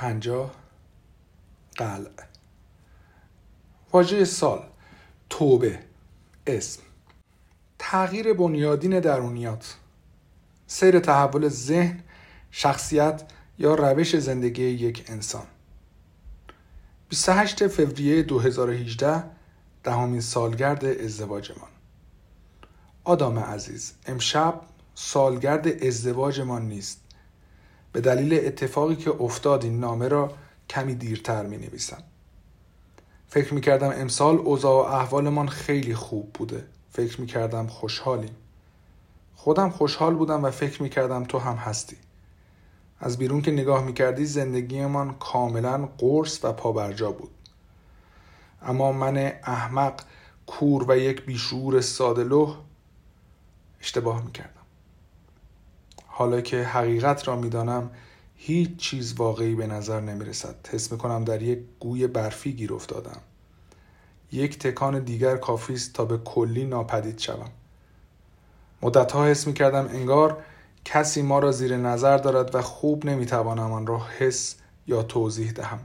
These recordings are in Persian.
پنجاه قلع واژه سال توبه اسم. تغییر بنیادین درونیات. سیر تحول ذهن شخصیت یا روش زندگی یک انسان. 28 فوریه 2018 دهمین سالگرد ازدواجمان. آدام عزیز امشب سالگرد ازدواجمان نیست. به دلیل اتفاقی که افتاد این نامه را کمی دیرتر می نویسم فکر می کردم امسال اوضاع و احوالمان خیلی خوب بوده. فکر می کردم خوشحالیم. خودم خوشحال بودم و فکر می کردم تو هم هستی. از بیرون که نگاه می کردی زندگیمان کاملا قرص و پابرجا بود. اما من احمق کور و یک بیشعور سادلوه اشتباه می کردم حالا که حقیقت را می‌دانم هیچ چیز واقعی به نظر نمی رسد حس می کنم در یک گوی برفی گیر افتادم. یک تکان دیگر کافی است تا به کلی ناپدید شوم. مدتها حس می کردم انگار کسی ما را زیر نظر دارد و خوب نمی‌توانم آن را حس یا توضیح دهم.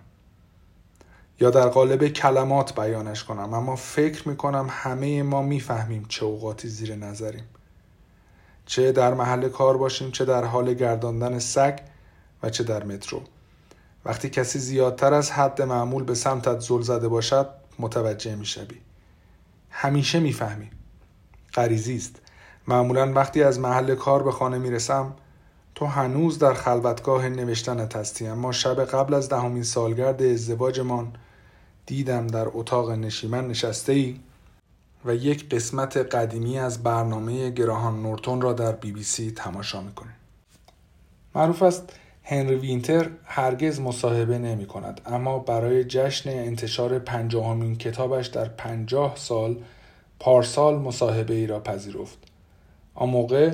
یا در قالب کلمات بیانش کنم اما فکر می کنم همه ما می‌فهمیم چه اوقاتی زیر نظریم. چه در محل کار باشیم چه در حال گرداندن سگ و چه در مترو. وقتی کسی زیادتر از حد معمول به سمتت زل زده باشد متوجه می‌شوی. همیشه می‌فهمی. غریزی است. معمولا وقتی از محل کار به خانه می‌رسم تو هنوز در خلوتگاه نوشتنت هستی اما شب قبل از دهمین سالگرد ازدواجمان دیدم در اتاق نشیمن نشسته ای و یک قسمت قدیمی از برنامه گراهان نورتون را در بی بی سی تماشا می‌کنه معروف است هنری وینتر هرگز مصاحبه نمی کند اما برای جشن انتشار پنجاهمین کتابش در پنجاه سال پارسال مصاحبه ای را پذیرفت. آن موقع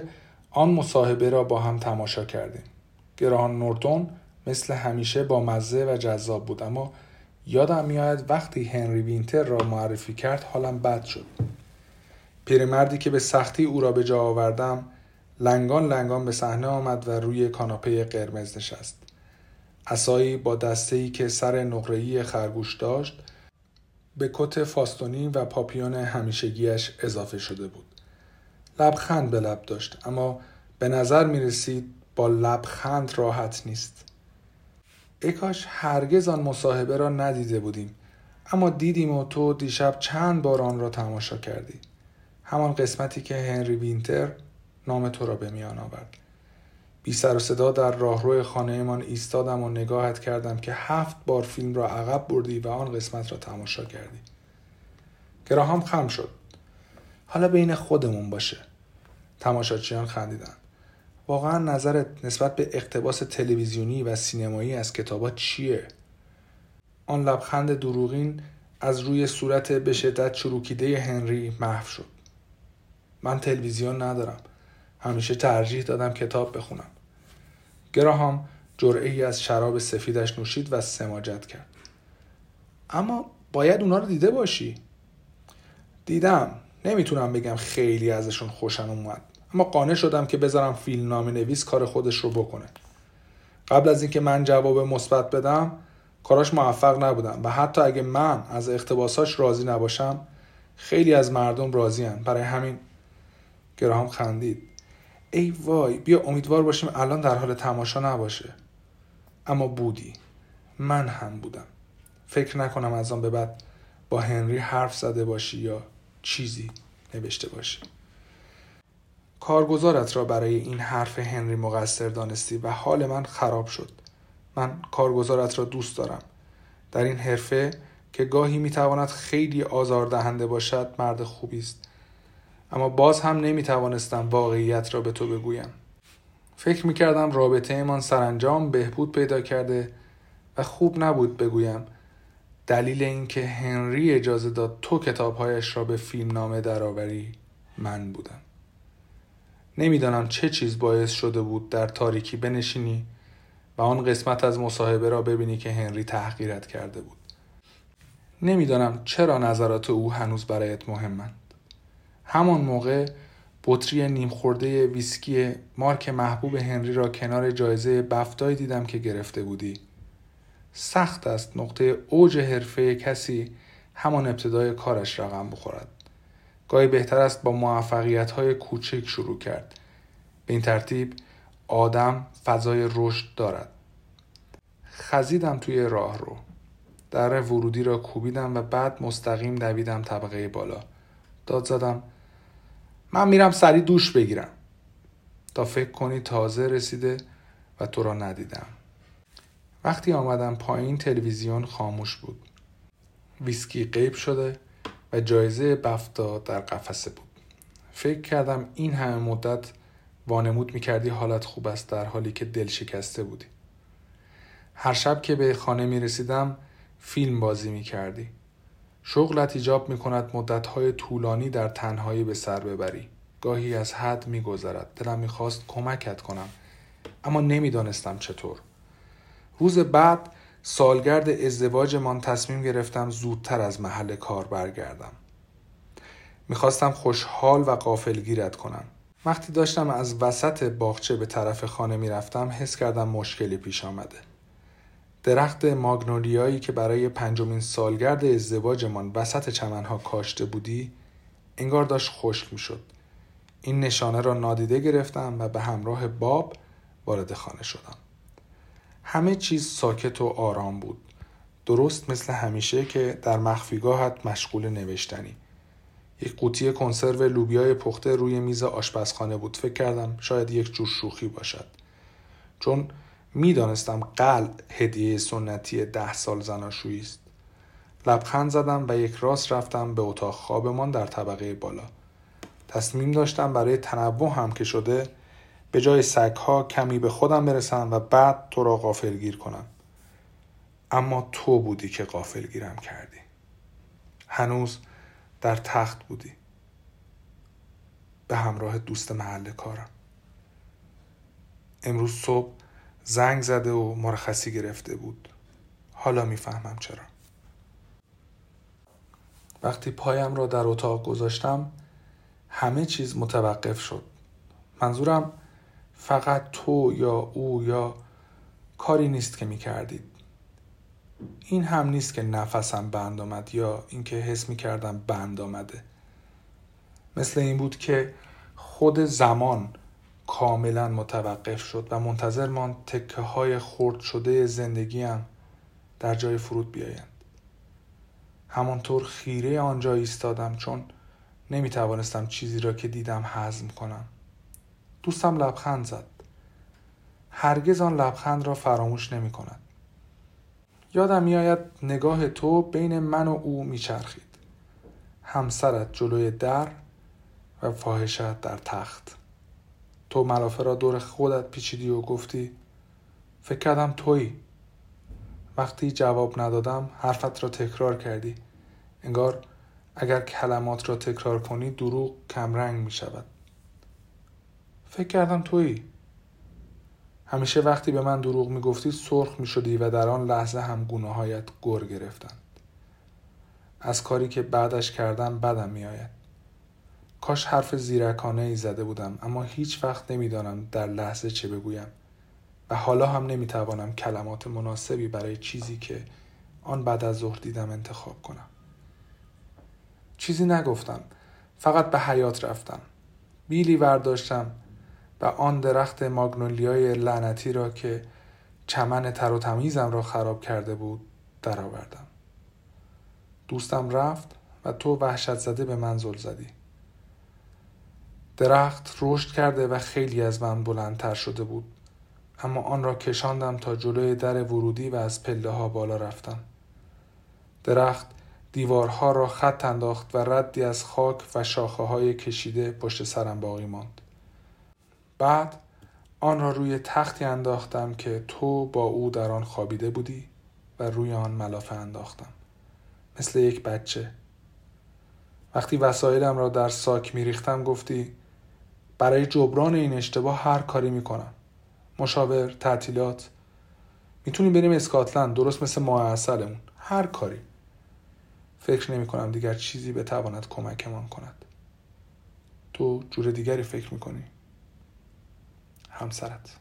آن مصاحبه را با هم تماشا کردیم. گراهان نورتون مثل همیشه با مزه و جذاب بود اما یادم میآید وقتی هنری وینتر را معرفی کرد حالم بد شد. پیرمردی که به سختی او را به جا آوردم لنگان لنگان به صحنه آمد و روی کاناپه قرمز نشست. اسایی با دسته‌ای که سر نقره‌ای خرگوش داشت به کت فاستونی و پاپیون همیشگیش اضافه شده بود. لبخند به لب داشت اما به نظر می رسید با لبخند راحت نیست. ای کاش هرگز آن مصاحبه را ندیده بودیم. اما دیدیم و تو دیشب چند بار آن را تماشا کردی. همان قسمتی که هنری وینتر نام تو را به میان آورد. بی سر و صدا در راهرو خانهمان ایستادم و نگاهت کردم که هفت بار فیلم را عقب بردی و آن قسمت را تماشا کردی. گراهام خم شد. حالا بین خودمون باشه. تماشاچیان خندیدن. واقعا نظرت نسبت به اقتباس تلویزیونی و سینمایی از کتابات چیه؟ آن لبخند دروغین از روی صورت به شدت چروکیده هنری محو شد. من تلویزیون ندارم. همیشه ترجیح دادم کتاب بخونم. گراهام جرعه ای از شراب سفیدش نوشید و سماجت کرد. اما باید اونا رو دیده باشی. دیدم. نمی‌تونم بگم خیلی ازشون خوشم اومد. اما قانع شدم که بذارم فیلم نام نویس کار خودش رو بکنه. قبل از اینکه من جواب مثبت بدم کاراش موفق نبودم و حتی اگه من از اقتباساش راضی نباشم خیلی از مردم راضی برای همین گراهام خندید. ای وای بیا امیدوار باشیم الان در حال تماشا نباشه. اما بودی. من هم بودم. فکر نکنم از آن به بعد با هنری حرف زده باشی یا چیزی نوشته باشی. کارگزارت را برای این حرف هنری مقصر دانستی و حال من خراب شد. من کارگزارت را دوست دارم. در این حرفه که گاهی می‌تواند خیلی آزاردهنده باشد مرد خوبی است. اما باز هم نمی‌توانستم واقعیت را به تو بگویم. فکر می‌کردم رابطه ایمان سرانجام بهبود پیدا کرده و خوب نبود بگویم. دلیل اینکه هنری اجازه داد تو کتابهایش را به فیلم نامه درآوری من بودم. نمی‌دانم چه چیز باعث شده بود در تاریکی بنشینی و آن قسمت از مصاحبه را ببینی که هنری تحقیرت کرده بود. نمی‌دانم چرا نظرات او هنوز برایت مهمند. همان موقع بطری نیم خورده ویسکی مارک محبوب هنری را کنار جایزه بفتای دیدم که گرفته بودی. سخت است نقطه اوج حرفه کسی همان ابتدای کارش رقم بخورد. گاهی بهتر است با موفقیت های کوچک شروع کرد. به این ترتیب آدم فضای رشد دارد. خزیدم توی راه رو. در ورودی را کوبیدم و بعد مستقیم دویدم طبقه بالا. داد زدم من میرم سری دوش بگیرم. تا فکر کنی تازه رسیده و تو را ندیدم. وقتی آمدم پایین تلویزیون خاموش بود. ویسکی قیب شده و جایزه بفتا در قفسه بود فکر کردم این همه مدت وانمود می‌کردی حالت خوب است در حالی که دل شکسته بودی هر شب که به خانه می رسیدم فیلم بازی می کردی. شغلت ایجاب می کند مدت های طولانی در تنهایی به سر ببری. گاهی از حد می گذرد. دلم می خواست کمکت کنم. اما نمی‌دانستم چطور. روز بعد سالگرد ازدواجمان تصمیم گرفتم زودتر از محل کار برگردم. می‌خواستم خوشحال و قافلگیرت کنم. وقتی داشتم از وسط باغچه به طرف خانه می‌رفتم حس کردم مشکلی پیش آمده. درخت ماگنولیایی که برای پنجمین سالگرد ازدواجمان وسط چمنها کاشته بودی انگار داشت خشک می‌شد این نشانه را نادیده گرفتم و به همراه باب وارد خانه شدم همه چیز ساکت و آرام بود. درست مثل همیشه که در مخفیگاهت مشغول نوشتنی. یک قوطی کنسرو لوبیای پخته روی میز آشپزخانه بود. فکر کردم شاید یک جور شوخی باشد. چون می‌دانستم قل هدیه سنتی ده سال زناشویی است. لبخند زدم و یک راست رفتم به اتاق خوابمان در طبقه بالا. تصمیم داشتم برای تنوع هم که شده به جای سگها کمی به خودم برسم و بعد تو را غافلگیر کنم. اما تو بودی که غافلگیرم کردی. هنوز در تخت بودی. به همراه دوست محل کارم. امروز صبح زنگ زده و مرخصی گرفته بود. حالا می‌فهمم چرا. وقتی پایم را در اتاق گذاشتم همه چیز متوقف شد. منظورم فقط تو یا او یا کاری نیست که می‌کردید. این هم نیست که نفسم بند آمد یا اینکه حس می‌کردم بند آمده. مثل این بود که خود زمان کاملا متوقف شد و منتظر ماند تکه های خرد شده زندگیم در جای فرود بیایند. همانطور خیره آنجا ایستادم چون نمی توانستم چیزی را که دیدم هضم کنم. دوستم لبخند زد. هرگز آن لبخند را فراموش نمی کند یادم میآید نگاه تو بین من و او میچرخید. همسرت جلوی در و فاحشت در تخت. تو ملافه را دور خودت پیچیدی و گفتی فکر کردم تویی. وقتی جواب ندادم حرفت را تکرار کردی. انگار اگر کلمات را تکرار کنی دروغ کمرنگ می شود فکر کردم تویی. همیشه وقتی به من دروغ می گفتی سرخ می شدی و در آن لحظه هم گونه هایت گر گرفتند. از کاری که بعدش کردم بدم می آید کاش حرف زیرکانه ای زده بودم اما هیچ وقت نمی‌دانم در لحظه چه بگویم و حالا هم نمی‌توانم کلمات مناسبی برای چیزی که آن بعد از ظهر دیدم انتخاب کنم. چیزی نگفتم فقط به حیات رفتم. بیلی ورداشتم. و آن درخت ماگنولیای لعنتی را که چمن تر و تمیزم را خراب کرده بود درآوردم. دوستم رفت و تو وحشت زده به من زل زدی. درخت رشد کرده و خیلی از من بلندتر شده بود اما آن را کشاندم تا جلوی در ورودی و از پله ها بالا رفتم. درخت دیوارها را خط انداخت و ردی از خاک و شاخه های کشیده پشت سرم باقی ماند. بعد آن را روی تختی انداختم که تو با او در آن خوابیده بودی و روی آن ملافه انداختم. مثل یک بچه. وقتی وسایلم را در ساک میریختم گفتی برای جبران این اشتباه هر کاری می‌کنم. مشاور تعطیلات. می‌تونیم بریم اسکاتلند درست مثل ماه اصلمون هر کاری. فکر نمی کنم دیگر چیزی بتواند کمکمان کند. تو جور دیگری فکر می‌کنی؟ همسرت